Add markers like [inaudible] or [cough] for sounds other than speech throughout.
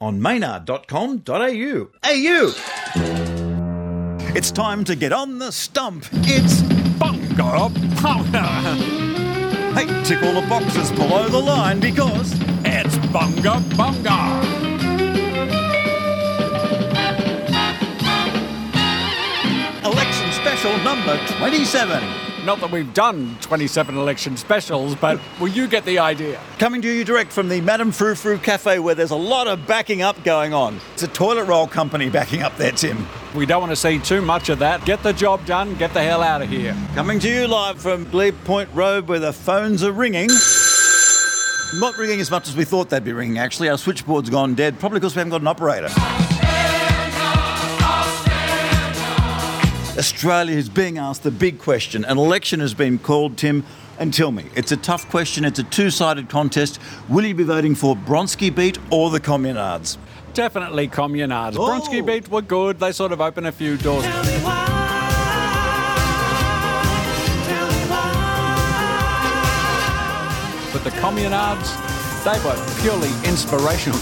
on maynard.com.au. AU! It's time to get on the stump. It's Bunga bunga. hey, tick all the boxes below the line because It's bunga bunga. election special number 27. Not that we've done 27 election specials, but well, you get the idea. Coming to you direct from the Madame Frou Frou Cafe where there's a lot of backing up going on. It's a toilet roll company backing up there, Tim. We don't want to see too much of that. Get the job done, get the hell out of here. Coming to you live from Glebe Point Road where the phones are ringing. Not ringing as much as we thought they'd be ringing, actually. Our switchboard's gone dead, probably because we haven't got an operator. Australia is being asked the big question. An election has been called, Tim. And tell me, it's a tough question, it's a two sided contest. Will you be voting for Bronski Beat or the Communards? Definitely communards. Oh. Bronski Beat were good. They sort of open a few doors. But the communards, they were purely inspirational.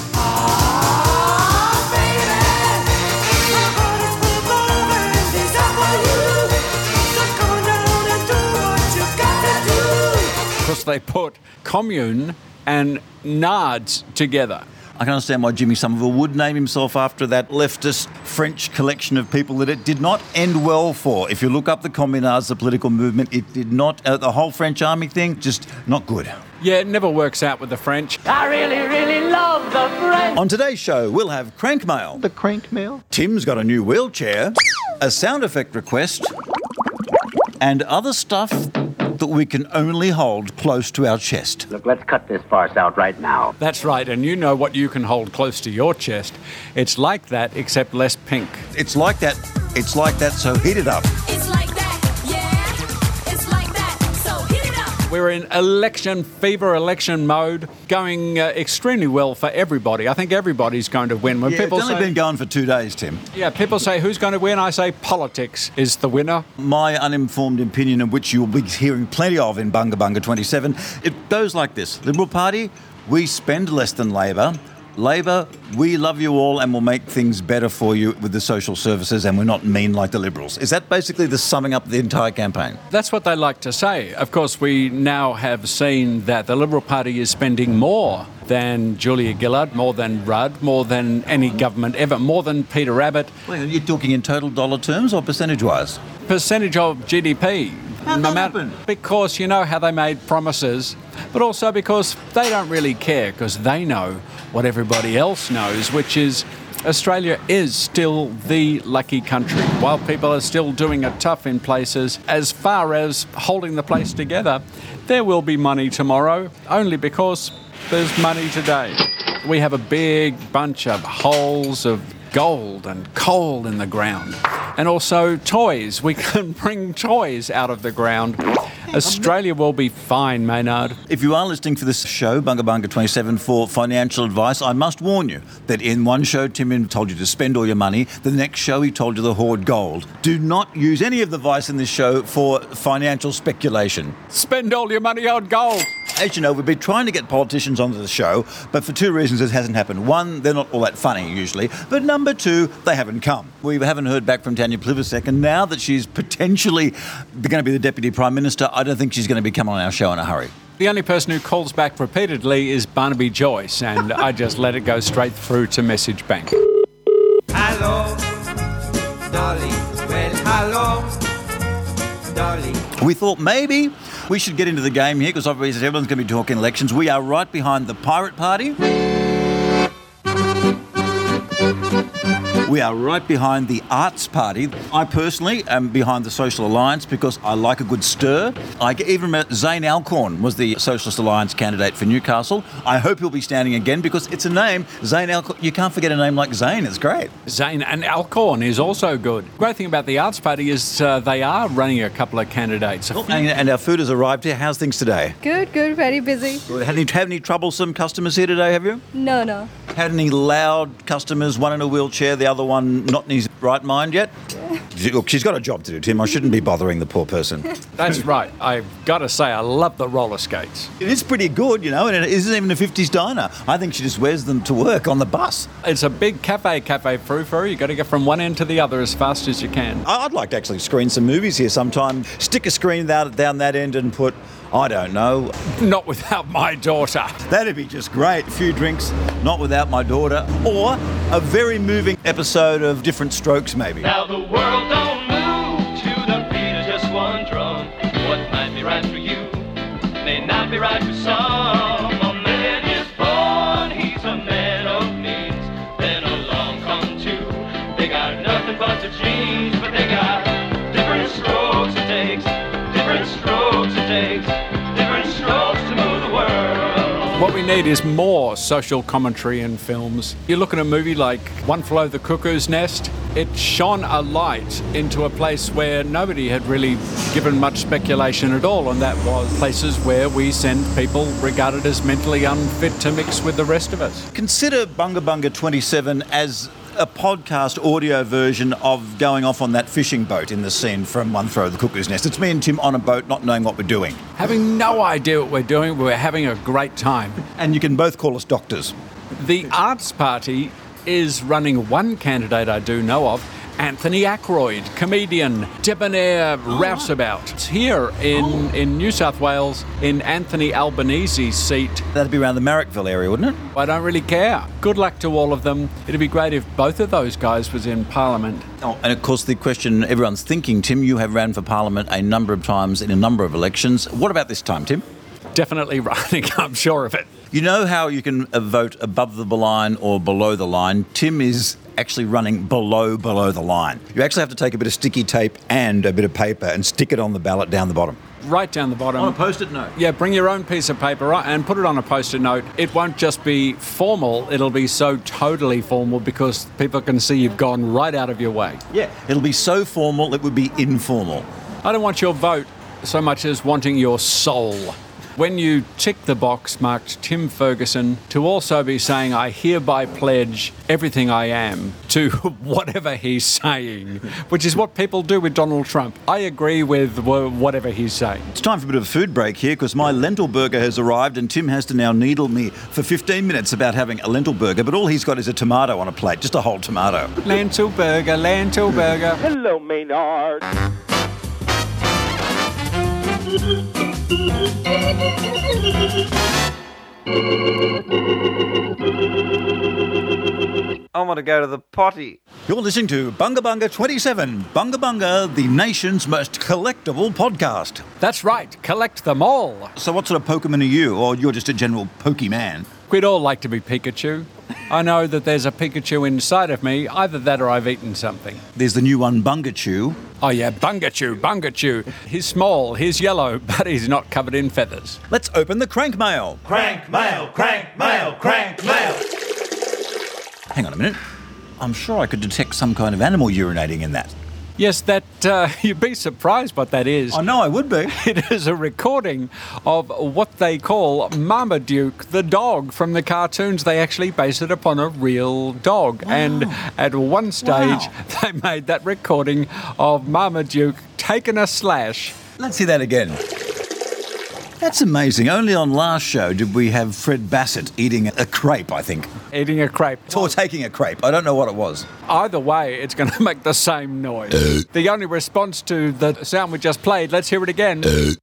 They put commune and nards together. I can understand why Jimmy Somerville would name himself after that leftist French collection of people that it did not end well for. If you look up the Communards, the political movement, it did not, uh, the whole French army thing, just not good. Yeah, it never works out with the French. I really, really love the French. On today's show, we'll have crank mail. The crank mail? Tim's got a new wheelchair, a sound effect request, and other stuff that we can only hold close to our chest. Look, let's cut this farce out right now. That's right, and you know what you can hold close to your chest. It's like that, except less pink. It's like that, it's like that, so heat it up. Hit it up. We're in election fever, election mode, going uh, extremely well for everybody. I think everybody's going to win. When Yeah, people it's only say, been going for two days, Tim. yeah, people say who's going to win, I say politics is the winner. My uninformed opinion, of which you'll be hearing plenty of in Bunga Bunga 27, it goes like this Liberal Party, we spend less than Labor. Labor, we love you all and we'll make things better for you with the social services, and we're not mean like the Liberals. Is that basically the summing up the entire campaign? That's what they like to say. Of course, we now have seen that the Liberal Party is spending more than Julia Gillard, more than Rudd, more than any government ever, more than Peter Abbott. Well, you're talking in total dollar terms or percentage wise? percentage of GDP. How'd no that matter- happen? Because you know how they made promises, but also because they don't really care because they know what everybody else knows, which is Australia is still the lucky country. While people are still doing it tough in places, as far as holding the place together, there will be money tomorrow only because there's money today. We have a big bunch of holes of gold and coal in the ground. And also toys. We can [laughs] bring toys out of the ground. [laughs] Australia will be fine, Maynard. If you are listening for this show, Bunga Bunga 27, for financial advice, I must warn you that in one show, Tim told you to spend all your money. The next show, he told you to hoard gold. Do not use any of the advice in this show for financial speculation. Spend all your money on gold. As you know, we've been trying to get politicians onto the show, but for two reasons it hasn't happened. One, they're not all that funny usually, but number two, they haven't come. We haven't heard back from Tanya Plibersek, and now that she's potentially going to be the Deputy Prime Minister, I don't think she's going to be coming on our show in a hurry. The only person who calls back repeatedly is Barnaby Joyce, and I just let it go straight through to message bank. Hello, Dolly. Well, hello, Dolly. We thought maybe we should get into the game here because obviously everyone's going to be talking elections. We are right behind the Pirate Party. We are right behind the Arts Party. I personally am behind the Social Alliance because I like a good stir. I even met Zane Alcorn was the Socialist Alliance candidate for Newcastle. I hope he'll be standing again because it's a name, Zane Alcorn. You can't forget a name like Zane. It's great. Zane and Alcorn is also good. Great thing about the Arts Party is uh, they are running a couple of candidates. And, and our food has arrived here. How's things today? Good, good, very busy. Had any, had any troublesome customers here today, have you? No, no. Had any loud customers, one in a wheelchair, the other one not in his right mind yet? Look, she's got a job to do, Tim. I shouldn't be bothering the poor person. [laughs] That's right. I've got to say, I love the roller skates. It is pretty good, you know, and it isn't even a 50s diner. I think she just wears them to work on the bus. It's a big cafe, cafe frou frou. You've got to get from one end to the other as fast as you can. I- I'd like to actually screen some movies here sometime. Stick a screen down, down that end and put, I don't know, Not without my daughter. that'd be just great. A few drinks, not without my daughter, or a very moving episode of Diff'rent Strokes, maybe. Now the world don't move to the beat of just one drum. What might be right for you may not be right for some. What we need is more social commentary in films. You look at a movie like One Flew the Cuckoo's Nest, it shone a light into a place where nobody had really given much speculation at all, and that was places where we send people regarded as mentally unfit to mix with the rest of us. Consider Bunga Bunga 27 as a podcast audio version of going off on that fishing boat in the scene from One Throw of the Cuckoo's Nest. It's me and Tim on a boat, not knowing what we're doing. Having no idea what we're doing, we're having a great time. And you can both call us doctors. The Arts Party is running one candidate I do know of. Anthony Ackroyd, comedian, debonair rouseabout. It's here in, in New South Wales, in Anthony Albanese's seat. That'd be around the Marrickville area, wouldn't it? I don't really care. Good luck to all of them. It'd be great if both of those guys was in Parliament. Oh, and of course, the question everyone's thinking, Tim, you have ran for Parliament a number of times in a number of elections. What about this time, Tim? Definitely [laughs] running, I'm sure of it. You know how you can uh, vote above the line or below the line? Tim is actually running below below the line. You actually have to take a bit of sticky tape and a bit of paper and stick it on the ballot down the bottom. Right down the bottom. On a post-it note. Yeah, bring your own piece of paper and put it on a post-it note. It won't just be formal, it'll be so totally formal because people can see you've gone right out of your way. Yeah, it'll be so formal it would be informal. I don't want your vote so much as wanting your soul. When you tick the box marked Tim Ferguson to also be saying, I hereby pledge everything I am to [laughs] whatever he's saying, which is what people do with Donald Trump. I agree with whatever he's saying. It's time for a bit of a food break here because my lentil burger has arrived and Tim has to now needle me for 15 minutes about having a lentil burger, but all he's got is a tomato on a plate, just a whole tomato. Lentil burger, lentil burger. Hello, Maynard. I want to go to the potty. You're listening to Bunga Bunga 27, Bunga Bunga, the nation's most collectible podcast. That's right, collect them all. So, what sort of Pokemon are you, or you're just a general Pokemon? We'd all like to be Pikachu. I know that there's a Pikachu inside of me, either that or I've eaten something. There's the new one, Bungachu. Oh yeah, Bungachu, Bungachu. He's small, he's yellow, [laughs] but he's not covered in feathers. Let's open the crank mail. Crank mail, crank mail, crank mail. Hang on a minute. I'm sure I could detect some kind of animal urinating in that. Yes, that uh, [laughs] you'd be surprised what that is. I know I would be. [laughs] It is a recording of what they call Marmaduke, the dog from the cartoons. They actually base it upon a real dog. And at one stage, Wow. [laughs] they made that recording of Marmaduke taking a slash. Let's see that again. That's amazing. Only on last show did we have Fred Basset eating a crepe, I think. Eating a crepe. Or taking a crepe. I don't know what it was. Either way, it's going [laughs] to make the same noise. the only response to the sound we just played, let's hear it again.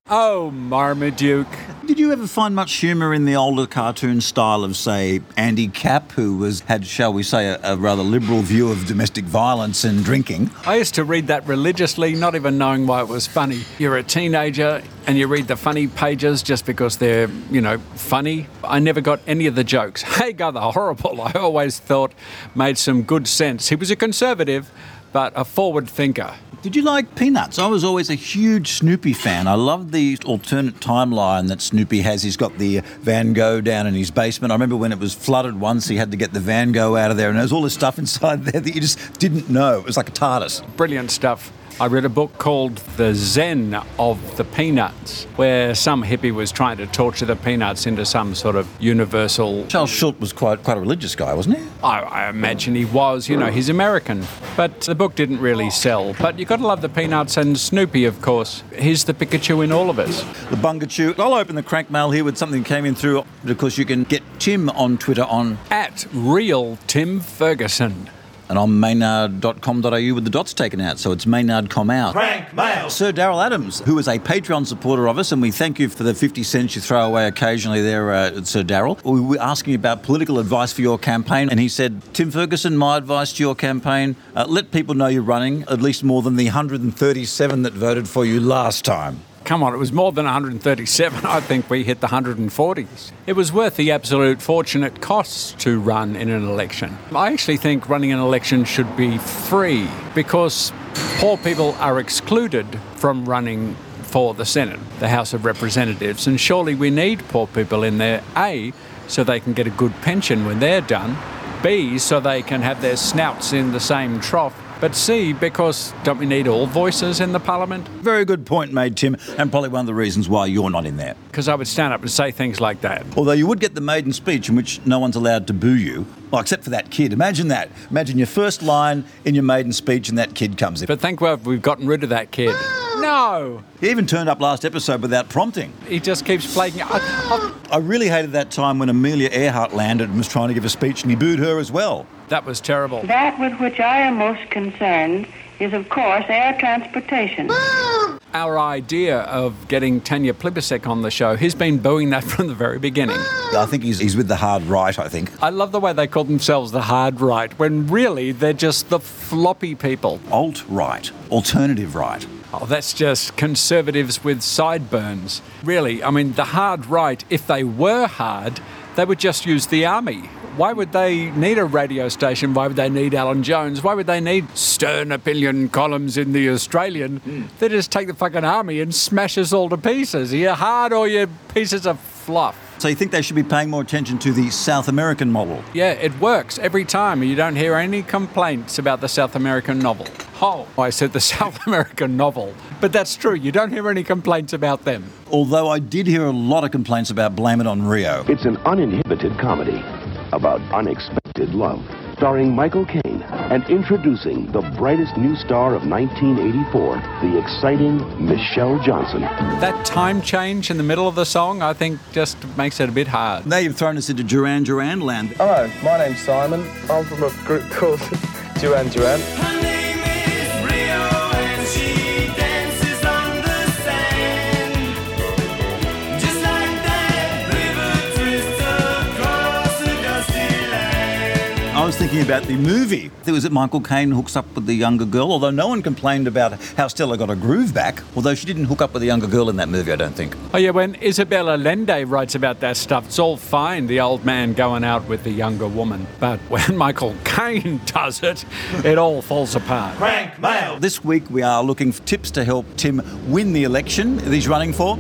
oh, Marmaduke. Did you ever find much humour in the older cartoon style of, say, Andy Capp, who was had, shall we say, a, a rather liberal view of domestic violence and drinking? I used to read that religiously, not even knowing why it was funny. You're a teenager and you read the funny pages just because they're, you know, funny. I never got any of the jokes. [laughs] Hagar the Horrible, I always thought made some good sense. He was a conservative, but a forward thinker. Did you like Peanuts? I was always a huge Snoopy fan. I love the alternate timeline that Snoopy has. He's got the Van Gogh down in his basement. I remember when it was flooded once, he had to get the Van Gogh out of there, and there was all this stuff [laughs] inside there that you just didn't know. It was like a TARDIS. Brilliant stuff. I read a book called The Zen of the Peanuts, where some hippie was trying to torture the peanuts into some sort of universal. Charles Schulz was quite quite a religious guy, wasn't he? I, I imagine he was, you know, he's American. But the book didn't really sell. But you've got to love the peanuts and Snoopy, of course. He's the Pikachu in all of us. The Bunga Chew. I'll open the crank mail here with something came in through because you can get Tim on Twitter on At Real Tim Ferguson. And on maynard.com.au with the dots taken out, so it's Maynard.com out. Crank mail. Sir Daryl Adams, who is a Patreon supporter of us, and we thank you for the 50 cents you throw away occasionally there, uh, Sir Daryl. We were asking about political advice for your campaign, and he said, Tim Ferguson, my advice to your campaign, uh, let people know you're running, at least more than the 137 that voted for you last time. Come on, it was more than 137. [laughs] I think we hit the 140s. It was worth the absolute fortunate costs to run in an election. I actually think running an election should be free because poor people are excluded from running for the Senate, the House of Representatives, and surely we need poor people in there, A, so they can get a good pension when they're done, B, so they can have their snouts in the same trough, but C, because don't we need all voices in the Parliament? Very good point made, Tim, and probably one of the reasons why you're not in there. because I would stand up and say things like that. Although you would get the maiden speech in which no one's allowed to boo you, well, except for that kid. Imagine that. Imagine your first line in your maiden speech and that kid comes in. But thank God we've gotten rid of that kid. Ah! No, He even turned up last episode without prompting. he just keeps playing. I, I, I really hated that time when Amelia Earhart landed and was trying to give a speech and he booed her as well. That was terrible. That with which I am most concerned is, of course, air transportation. [gasps] Our idea of getting Tanya Plibersek on the show, he's been booing that from the very beginning. I think he's, he's with the hard right, I think. I love the way they call themselves the hard right, when really they're just the floppy people. Alt right, alternative right. Oh, that's just conservatives with sideburns. Really, I mean, the hard right, if they were hard, they would just use the army. Why would they need a radio station? Why would they need Alan Jones? Why would they need stern opinion columns in the Australian? Hmm. They just take the fucking army and smash us all to pieces. Are You're hard or are you're pieces of fluff. So you think they should be paying more attention to the South American model? Yeah, it works every time. You don't hear any complaints about the South American novel. Oh, I said the [laughs] South American novel. But that's true. You don't hear any complaints about them. Although I did hear a lot of complaints about Blame It on Rio. It's an uninhibited comedy about unexpected love, starring Michael Caine and introducing the brightest new star of 1984, the exciting Michelle Johnson. That time change in the middle of the song, I think, just makes it a bit hard. Now you've thrown us into Duran Duran land. Hello, my name's Simon. I'm from a group called [laughs] Duran Duran. Was thinking about the movie. It was that Michael Caine hooks up with the younger girl, although no one complained about how Stella got a groove back, although she didn't hook up with the younger girl in that movie, I don't think. Oh, yeah, when Isabel Allende writes about that stuff, it's all fine, the old man going out with the younger woman. But [laughs] when Michael Caine does it, it all falls apart. Crank mail. This week we are looking for tips to help Tim win the election that he's running for.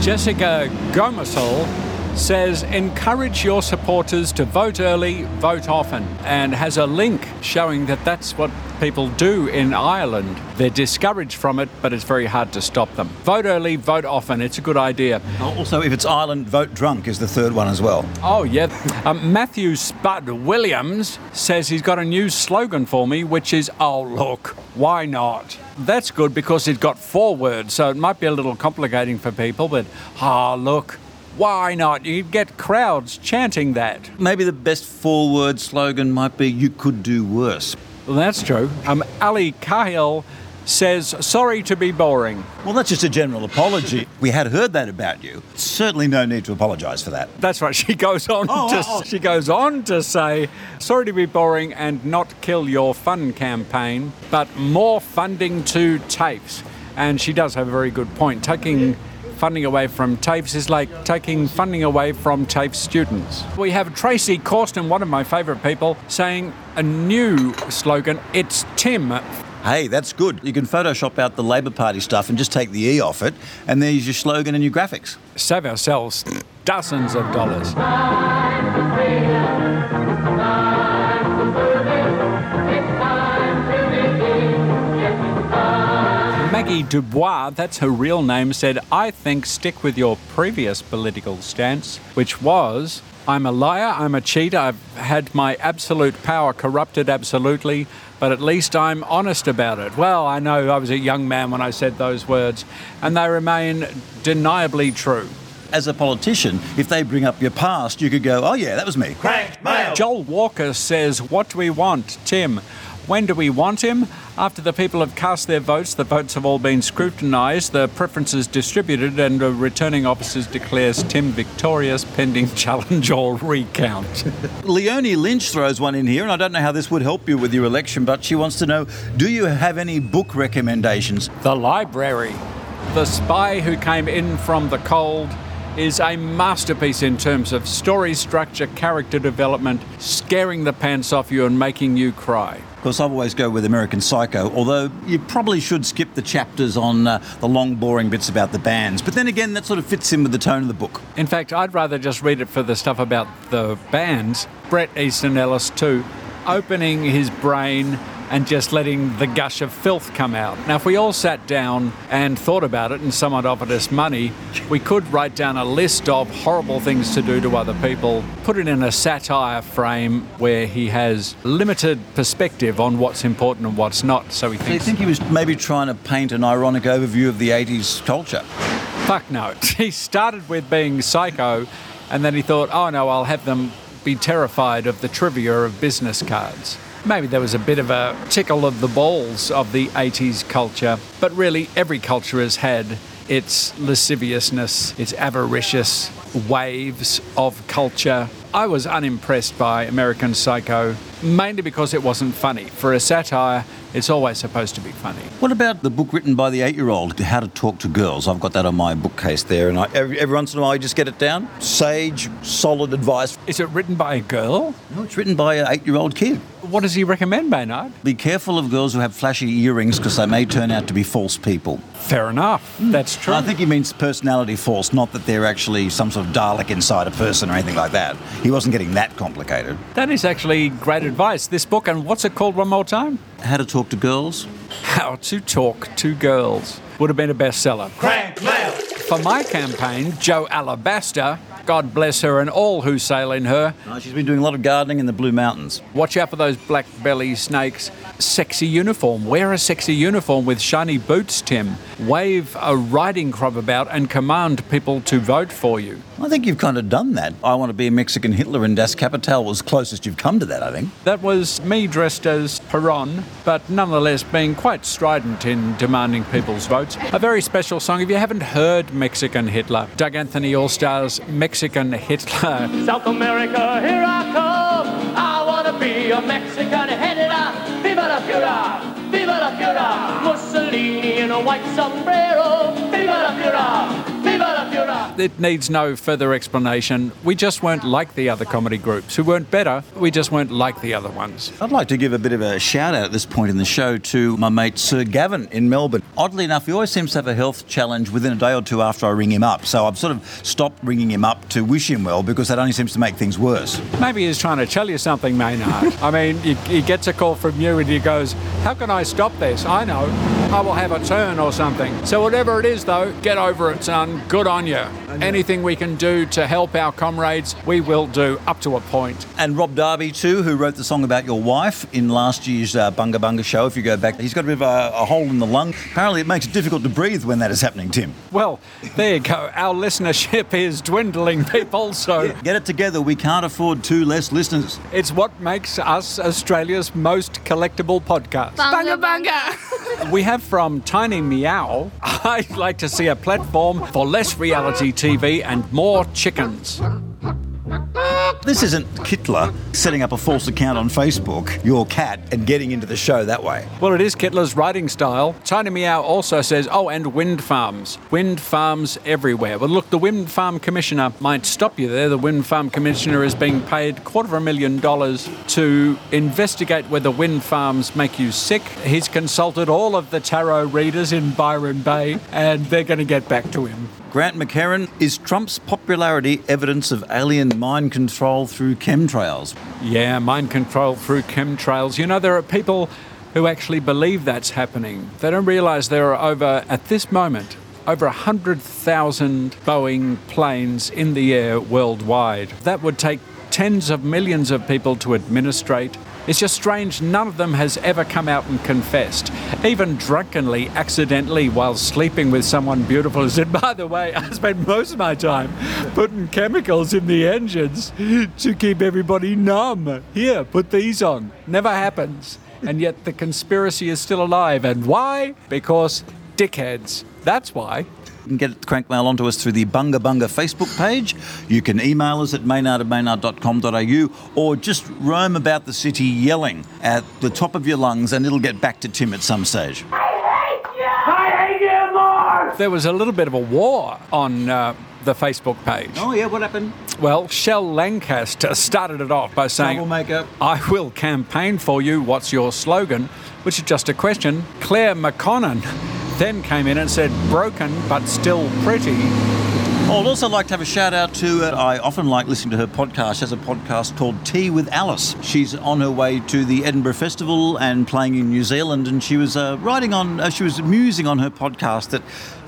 Jessica Gomasol says encourage your supporters to vote early, vote often, and has a link showing that that's what people do in Ireland. They're discouraged from it, but it's very hard to stop them. Vote early, vote often. It's a good idea. Also, if it's Ireland, vote drunk is the third one as well. Oh, yeah. Um, Matthew Spud Williams says he's got a new slogan for me, which is, oh, look, why not? That's good because it's got four words, so it might be a little complicating for people, but, oh, look, why not? You'd get crowds chanting that. Maybe the best four word slogan might be You could do worse. Well, that's true. Um, Ali Cahill says, sorry to be boring. Well, that's just a general apology. [laughs] we had heard that about you. Certainly no need to apologise for that. That's right. She goes on Oh, to oh, oh. she goes on to say, "Sorry to be boring and not kill your fun campaign, but more funding to TAFEs." And she does have a very good point. Taking funding away from TAFEs is like taking funding away from TAFE students. We have Tracy Corsten, one of my favourite people, saying a new slogan. It's Tim. Hey, that's good. You can Photoshop out the Labor Party stuff and just take the E off it, and there's your slogan and your graphics. Save ourselves dozens of dollars. Maggie Dubois, that's her real name, said, I think stick with your previous political stance, which was I'm a liar, I'm a cheater, I've had my absolute power corrupted absolutely, but at least I'm honest about it. Well, I know I was a young man when I said those words, and they remain deniably true. As a politician, if they bring up your past, you could go, oh yeah, that was me. Crank mail. Joel Walker says, What do we want, Tim? When do we want him? After the people have cast their votes, the votes have all been scrutinised, the preferences distributed, and the returning officers declares Tim victorious pending [laughs] challenge or recount. [laughs] Leonie Lynch throws one in here, and I don't know how this would help you with your election, but she wants to know do you have any book recommendations? the library. The Spy Who Came In From the Cold is a masterpiece in terms of story structure, character development, scaring the pants off you and making you cry. Of course, I always go with American Psycho, although you probably should skip the chapters on uh, the long, boring bits about the bands. But then again, that sort of fits in with the tone of the book. In fact, I'd rather just read it for the stuff about the bands. Bret Easton Ellis, too, opening his brain and just letting the gush of filth come out. Now, if we all sat down and thought about it and someone offered us money, we could write down a list of horrible things to do to other people, put it in a satire frame where he has limited perspective on what's important and what's not. So he Do you think he was maybe trying to paint an ironic overview of the 80s culture? fuck no. [laughs] He started with being psycho and then he thought, oh no, I'll have them be terrified of the trivia of business cards. Maybe there was a bit of a tickle of the balls of the 80s culture, but really every culture has had its lasciviousness, its avaricious waves of culture. I was unimpressed by American Psycho, mainly because it wasn't funny. For a satire, it's always supposed to be funny. What about the book written by the eight year old, How to Talk to Girls? I've got that on my bookcase there, and I, every, every once in a while I just get it down. Sage, solid advice. Is it written by a girl? No, it's written by an eight year old kid. What does he recommend, Maynard? Be careful of girls who have flashy earrings because they may turn out to be false people. Fair enough. Hmm. That's true. I think he means personality false, not that they're actually some sort of Dalek inside a person or anything like that. He wasn't getting that complicated. That is actually great advice. This book, and what's it called one more time? How to Talk to Girls? How to Talk to Girls. Would have been a bestseller. Crank mail. For my campaign, Joe Alabaster, God bless her and all who sail in her, No, she's been doing a lot of gardening in the Blue Mountains. watch out for those black belly snakes. Sexy uniform. Wear a sexy uniform with shiny boots, Tim. Wave a riding crop about and command people to vote for you. I think you've kind of done that. I want to be a Mexican Hitler and Das Kapital was closest you've come to that, I think. That was me dressed as Peron, but nonetheless being quite strident in demanding people's votes. A very special song. If you haven't heard Mexican Hitler, Doug Anthony All Stars Mexican Hitler. South America, here I come. I wanna be a Mexican Hitler. Viva la Fura! Viva la Fura! Mussolini in a white sombrero. Viva la Fura! Viva la Fura! It needs no further explanation. We just weren't like the other comedy groups who weren't better. We just weren't like the other ones. I'd like to give a bit of a shout out at this point in the show to my mate Sir Gavin in Melbourne. Oddly enough, he always seems to have a health challenge within a day or two after I ring him up. So I've sort of stopped ringing him up to wish him well because that only seems to make things worse. Maybe he's trying to tell you something, Maynard. [laughs] I mean, he, he gets a call from you and he goes, How can I stop this? I know. I will have a turn or something. So, whatever it is, though, get over it, son. Good on you. Anything we can do to help our comrades, we will do up to a point. And Rob Darby, too, who wrote the song about your wife in last year's uh, Bunga Bunga show. If you go back, he's got a bit of a, a hole in the lung. Apparently, it makes it difficult to breathe when that is happening, Tim. Well, there you go. Our listenership [laughs] is dwindling, people. So, Get it together. We can't afford two less listeners. it's what makes us Australia's most collectible podcast. Bunga bunga. We have from Tiny Meow. [laughs] I'd like to see a platform for less reality TV and more chickens. This isn't Kittler setting up a false account on Facebook, your cat, and getting into the show that way. Well, it is Kittler's writing style. Tiny Meow also says, oh, and wind farms. Wind farms everywhere. Well, look, the Wind Farm Commissioner might stop you there. The Wind Farm Commissioner is being paid quarter of a million dollars to investigate whether wind farms make you sick. He's consulted all of the tarot readers in Byron Bay, and they're going to get back to him. Grant McCarran, is Trump's popularity evidence of alien mind control through chemtrails? Yeah, mind control through chemtrails. You know, there are people who actually believe that's happening. They don't realise there are over, at this moment, over 100,000 Boeing planes in the air worldwide. That would take tens of millions of people to administrate. It's just strange none of them has ever come out and confessed, even drunkenly, accidentally, while sleeping with someone beautiful, said, [laughs] By the way, I spend most of my time putting chemicals in the engines to keep everybody numb. Here, put these on. Never happens. And yet the conspiracy is still alive. And why? Because dickheads. That's why. You can get Crankmail onto us through the Bunga Bunga Facebook page. You can email us at maynard at maynard.com.au or just roam about the city yelling at the top of your lungs and it'll get back to Tim at some stage. There was a little bit of a war on uh, the Facebook page. Oh, yeah, what happened? Well, Shell Lancaster started it off by saying, Troublemaker. I will campaign for you. What's your slogan? Which is just a question. Claire McConnon then came in and said, broken but still pretty. Oh, I'd also like to have a shout out to, uh, I often like listening to her podcast. She has a podcast called Tea with Alice. She's on her way to the Edinburgh Festival and playing in New Zealand, and she was uh, writing on, uh, she was musing on her podcast that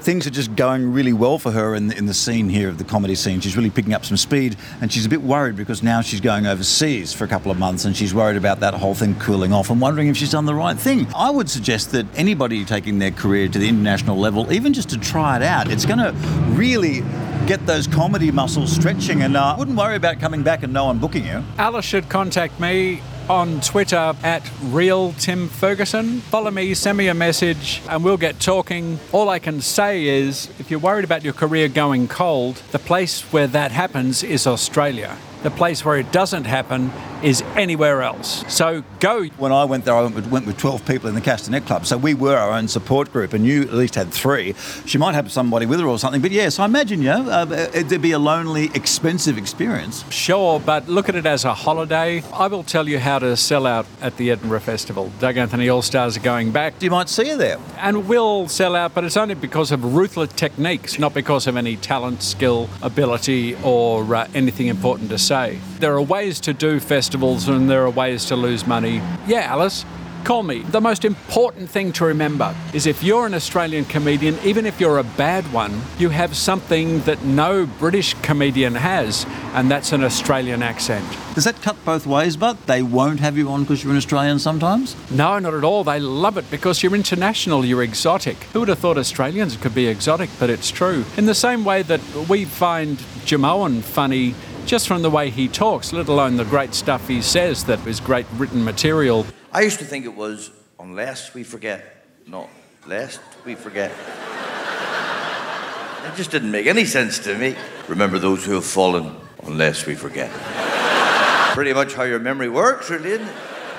things are just going really well for her in the, in the scene here of the comedy scene. She's really picking up some speed, and she's a bit worried because now she's going overseas for a couple of months, and she's worried about that whole thing cooling off and wondering if she's done the right thing. I would suggest that anybody taking their career to the international level, even just to try it out, it's going to really get those comedy muscles stretching, and I uh, wouldn't worry about coming back and no one booking you. Alice should contact me on Twitter at real Tim Ferguson. Follow me, send me a message, and we'll get talking. All I can say is if you're worried about your career going cold, the place where that happens is Australia. The place where it doesn't happen is anywhere else. So go. When I went there, I went with, went with 12 people in the Castanet Club. So we were our own support group, and you at least had three. She might have somebody with her or something. But yes, I imagine, you know, uh, it'd be a lonely, expensive experience. Sure, but look at it as a holiday. I will tell you how to sell out at the Edinburgh Festival. Doug Anthony All Stars are going back. You might see you there. And we'll sell out, but it's only because of ruthless techniques, not because of any talent, skill, ability, or uh, anything important to say. There are ways to do festivals and there are ways to lose money. Yeah, Alice. Call me. The most important thing to remember is if you're an Australian comedian, even if you're a bad one, you have something that no British comedian has, and that's an Australian accent. Does that cut both ways, but they won't have you on because you're an Australian sometimes? No, not at all. They love it because you're international, you're exotic. Who would have thought Australians could be exotic, but it's true. In the same way that we find Jimeoin funny just from the way he talks, let alone the great stuff he says that is great written material. I used to think it was unless we forget, not lest we forget. It just didn't make any sense to me. Remember those who have fallen, unless we forget. Pretty much how your memory works, really, isn't it?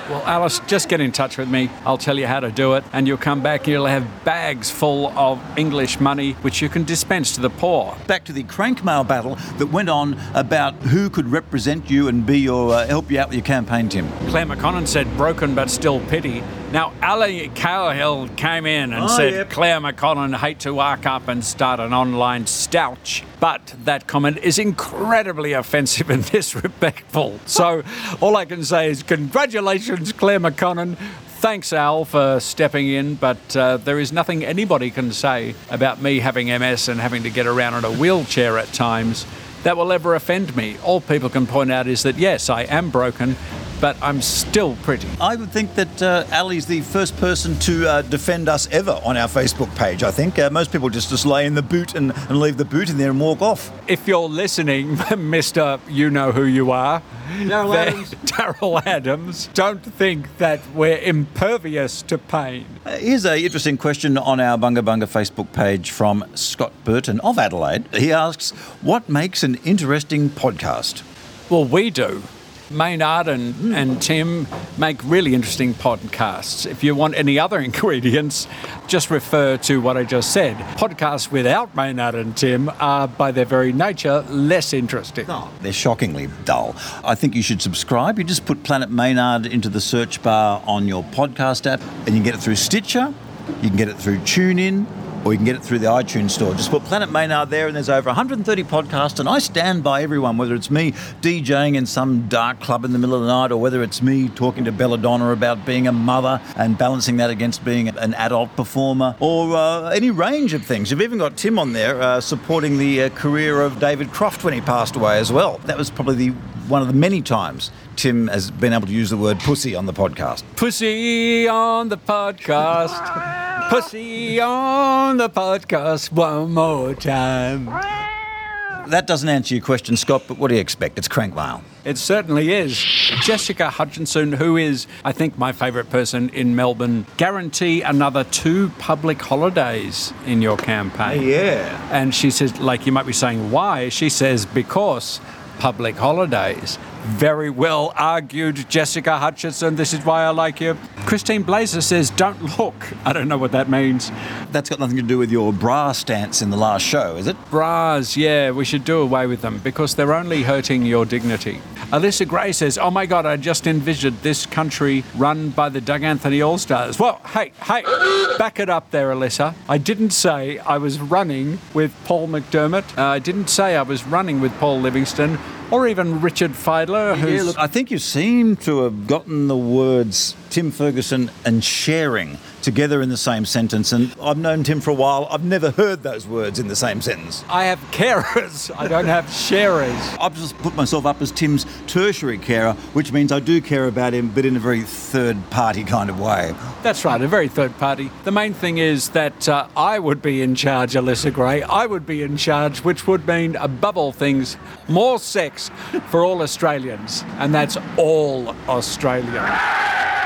Well, Alice, just get in touch with me. I'll tell you how to do it, and you'll come back and you'll have bags full of English money which you can dispense to the poor. Back to the crankmail battle that went on about who could represent you and be your uh, help you out with your campaign, Tim. Claire McConnon said broken but still pity. Now, Ali Cowhill came in and Oh, said yep. Claire McConnon hate to arc up and start an online stouch. But that comment is incredibly offensive and [laughs] disrespectful. So [laughs] all I can say is congratulations, Claire McConnon. Thanks, Al, for stepping in, but uh, there is nothing anybody can say about me having MS and having to get around in a wheelchair at times that will ever offend me. All people can point out is that, yes, I am broken, but I'm still pretty. I would think that uh, Ali's the first person to uh, defend us ever on our Facebook page. I think uh, most people just, just lay in the boot and, and leave the boot in there and walk off. If you're listening, [laughs] Mr. You Know Who You Are, Darryl then- Adams. [laughs] Darryl Adams, don't think that we're impervious to pain. Uh, here's a interesting question on our Bunga Bunga Facebook page from Scott Burton of Adelaide. He asks, "What makes an interesting podcast?" Well, we do. Maynard and, and Tim make really interesting podcasts. If you want any other [laughs] ingredients, just refer to what I just said. Podcasts without Maynard and Tim are, by their very nature, less interesting. They're shockingly dull. I think you should subscribe. You just put Planet Maynard into the search bar on your podcast app, and you can get it through Stitcher, you can get it through TuneIn, or you can get it through the iTunes store. Just put Planet Maynard there, and there's over 130 podcasts. And I stand by everyone, whether it's me DJing in some dark club in the middle of the night, or whether it's me talking to Belladonna about being a mother and balancing that against being an adult performer, or uh, any range of things. You've even got Tim on there uh, supporting the uh, career of David Croft when he passed away as well. That was probably the one of the many times Tim has been able to use the word pussy on the podcast. Pussy on the podcast. [laughs] Pussy on the podcast one more time. That doesn't answer your question, Scott, but what do you expect? It's crank mail. It certainly is. Jessica Hutchinson, who is, I think, my favourite person in Melbourne, guarantee another two public holidays in your campaign. Yeah. And she says, like, you might be saying, why? She says, because public holidays. Very well argued, Jessica Hutchinson. This is why I like you. Christine Blazer says, don't look. I don't know what that means. That's got nothing to do with your bra stance in the last show, is it? Bras, yeah, we should do away with them because they're only hurting your dignity. Alyssa Gray says, Oh my God, I just envisioned this country run by the Doug Anthony All Stars. Well, hey, hey, back it up there, Alyssa. I didn't say I was running with Paul McDermott. Uh, I didn't say I was running with Paul Livingston or even Richard Fidler, who's. Yeah, look, I think you seem to have gotten the words Tim Ferguson and sharing together in the same sentence. And I've known Tim for a while. I've never heard those words in the same sentence. I have carers. I don't have sharers. I've just put myself up as Tim's tertiary carer, which means I do care about him, but in a very third party kind of way. That's right, a very third party. The main thing is that uh, I would be in charge, Alyssa Gray. I would be in charge, which would mean, above all things, more sex for all Australians. And that's all Australia.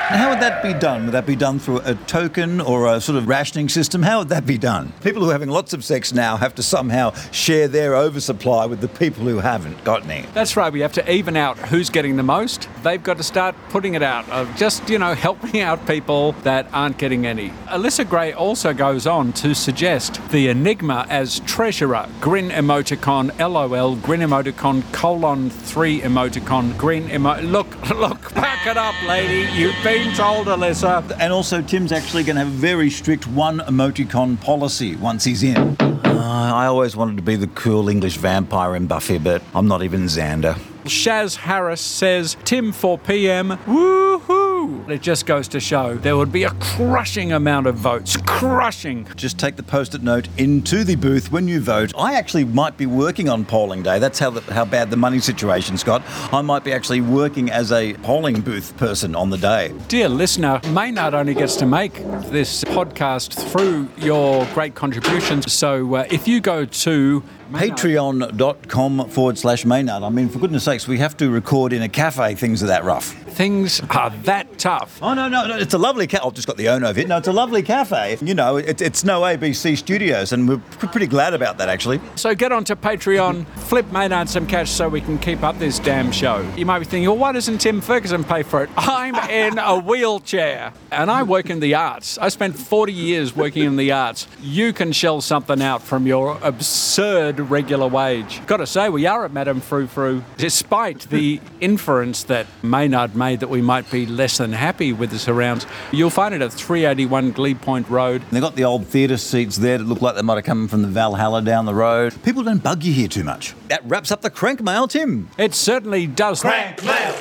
Now, how would that be done? Would that be done through a token or a sort of rationing system? How would that be done? People who are having lots of sex now have to somehow share their oversupply with the people who haven't got any. That's right, we have to even out who's getting the most. They've got to start putting it out of just, you know, [laughs] helping out people that aren't getting any. Alyssa Gray also goes on to suggest the Enigma as treasurer, grin emoticon, LOL, grin emoticon, colon 3 emoticon, grin emo. Look, [laughs] look, back it up, lady. You've been told, Alyssa. And also, Tim's actually going to have a very strict one emoticon policy once he's in. Uh, I always wanted to be the cool English vampire in Buffy, but I'm not even Xander. Shaz Harris says Tim 4 p.m. Woohoo! It just goes to show there would be a crushing amount of votes. Crushing. Just take the post-it note into the booth when you vote. I actually might be working on polling day. That's how the, how bad the money situation's got. I might be actually working as a polling booth person on the day. Dear listener, Maynard only gets to make this podcast through your great contributions. So uh, if you go to Patreon.com forward slash Maynard. I mean, for goodness sakes, we have to record in a cafe. Things are that rough. Things are that tough. Oh, no, no, no. It's a lovely cafe. I've just got the owner of it. No, it's a lovely cafe. You know, it, it's no ABC studios, and we're pretty glad about that, actually. So get onto Patreon, flip Maynard some cash so we can keep up this damn show. You might be thinking, well, why doesn't Tim Ferguson pay for it? [laughs] I'm in a wheelchair and I work in the arts. I spent 40 years working in the arts. You can shell something out from your absurd regular wage. Gotta say, we are at Madame Frou Frou, despite the inference that Maynard made that we might be less than happy with the surrounds. You'll find it at 381 Glebe Point Road. They've got the old theatre seats there that look like they might have come from the Valhalla down the road. People don't bug you here too much. That wraps up the crank mail, Tim. It certainly does. Crank mail.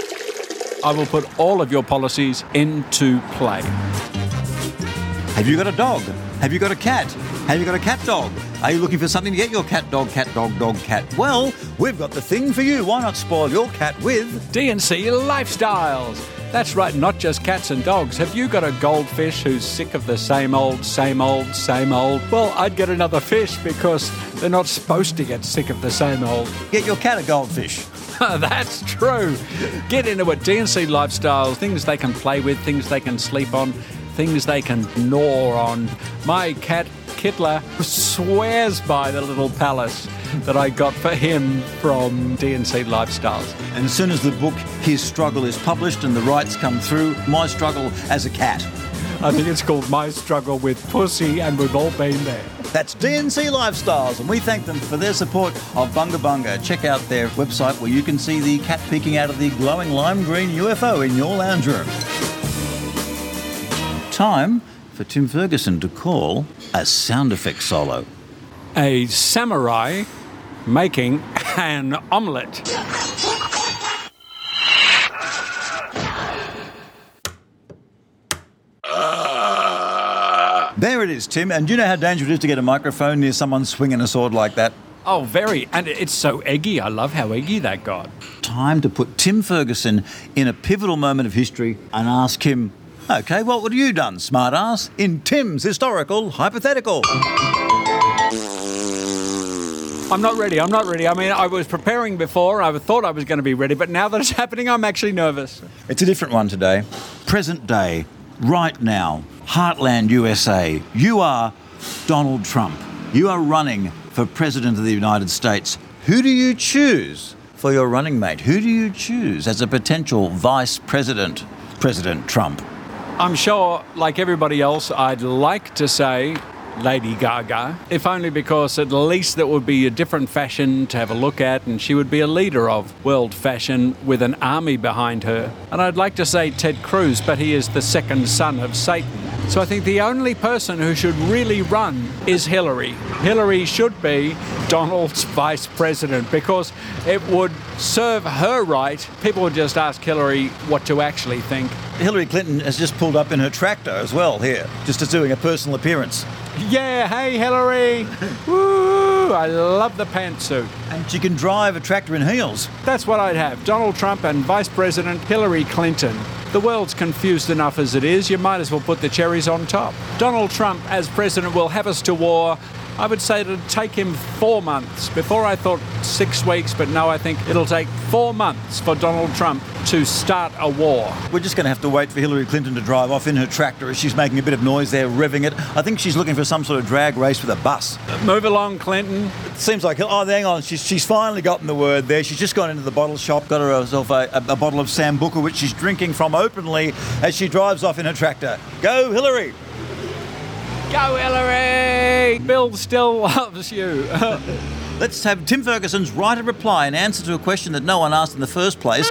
I will put all of your policies into play. Have you got a dog? Have you got a cat? Have you got a cat dog? Are you looking for something to get your cat dog, cat dog, dog, cat? Well, we've got the thing for you. Why not spoil your cat with DNC Lifestyles. That's right, not just cats and dogs. Have you got a goldfish who's sick of the same old, same old, same old? Well, I'd get another fish because they're not supposed to get sick of the same old. get your cat a goldfish? [laughs] That's true. Get into it. DNC lifestyle, things they can play with, things they can sleep on, things they can gnaw on. My cat, Kittler, swears by the little palace that I got for him from DNC Lifestyles. And as soon as the book His Struggle is published and the rights come through, my struggle as a cat. I think it's called My Struggle with Pussy, and we've all been there. That's DNC Lifestyles, and we thank them for their support of Bunga Bunga. Check out their website where you can see the cat peeking out of the glowing lime green UFO in your lounge room. Time for Tim Ferguson to call a sound effect solo. A samurai making an omelette. There it is, Tim. And do you know how dangerous it is to get a microphone near someone swinging a sword like that? Oh, very. And it's so eggy. I love how eggy that got. Time to put Tim Ferguson in a pivotal moment of history and ask him, okay, what would you done, smartass, in Tim's historical hypothetical? I'm not ready. I'm not ready. I mean, I was preparing before. I thought I was going to be ready, but now that it's [laughs] happening, I'm actually nervous. It's a different one today. Present day, right now, Heartland USA. You are Donald Trump. You are running for President of the United States. Who do you choose for your running mate? Who do you choose as a potential Vice President? President Trump. I'm sure, like everybody else, I'd like to say Lady Gaga, if only because at least that would be a different fashion to have a look at, and she would be a leader of world fashion with an army behind her. And I'd like to say Ted Cruz, but he is the second son of Satan. So I think the only person who should really run is Hillary. Hillary should be Donald's vice president because it would serve her right. People would just ask Hillary what to actually think. Hillary Clinton has just pulled up in her tractor as well here, just as doing a personal appearance. Yeah, hey Hillary! Woo! I love the pantsuit. And she can drive a tractor in heels. That's what I'd have Donald Trump and Vice President Hillary Clinton. The world's confused enough as it is, you might as well put the cherries on top. Donald Trump, as president, will have us to war. I would say it'll take him four months. Before I thought six weeks, but now I think it'll take four months for Donald Trump to start a war. We're just going to have to wait for Hillary Clinton to drive off in her tractor as she's making a bit of noise there, revving it. I think she's looking for some sort of drag race with a bus. Move along, Clinton. It seems like, oh, hang on, she's, she's finally gotten the word there. She's just gone into the bottle shop, got herself a, a, a bottle of Sambuca, which she's drinking from openly as she drives off in her tractor. Go, Hillary! Go, Hillary! Bill still loves you. [laughs] Let's have Tim Ferguson's write a reply in answer to a question that no one asked in the first place.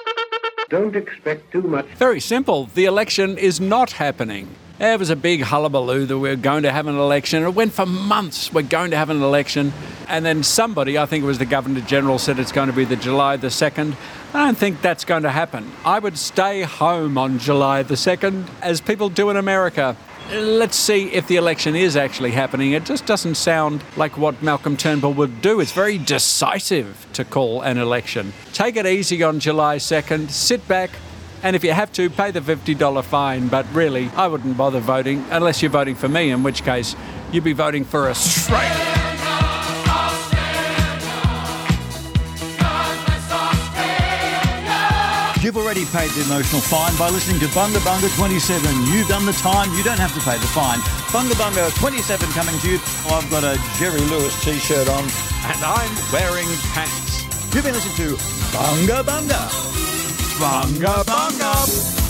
Don't expect too much. Very simple. The election is not happening. There was a big hullabaloo that we are going to have an election. It went for months. We're going to have an election. And then somebody, I think it was the Governor General, said it's going to be the July the 2nd. I don't think that's going to happen. I would stay home on July the 2nd, as people do in America. Let's see if the election is actually happening. It just doesn't sound like what Malcolm Turnbull would do. It's very decisive to call an election. Take it easy on July 2nd, sit back, and if you have to, pay the $50 fine. But really, I wouldn't bother voting unless you're voting for me, in which case you'd be voting for Australia. You've already paid the emotional fine by listening to Bunga Bunga 27. You've done the time, you don't have to pay the fine. Bunga Bunga 27 coming to you. I've got a Jerry Lewis t shirt on. And I'm wearing pants. You've been listening to Bunga. Bunga Bunga. Bunga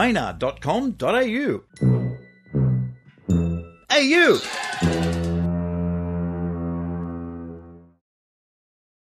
maynard.com.au. AU.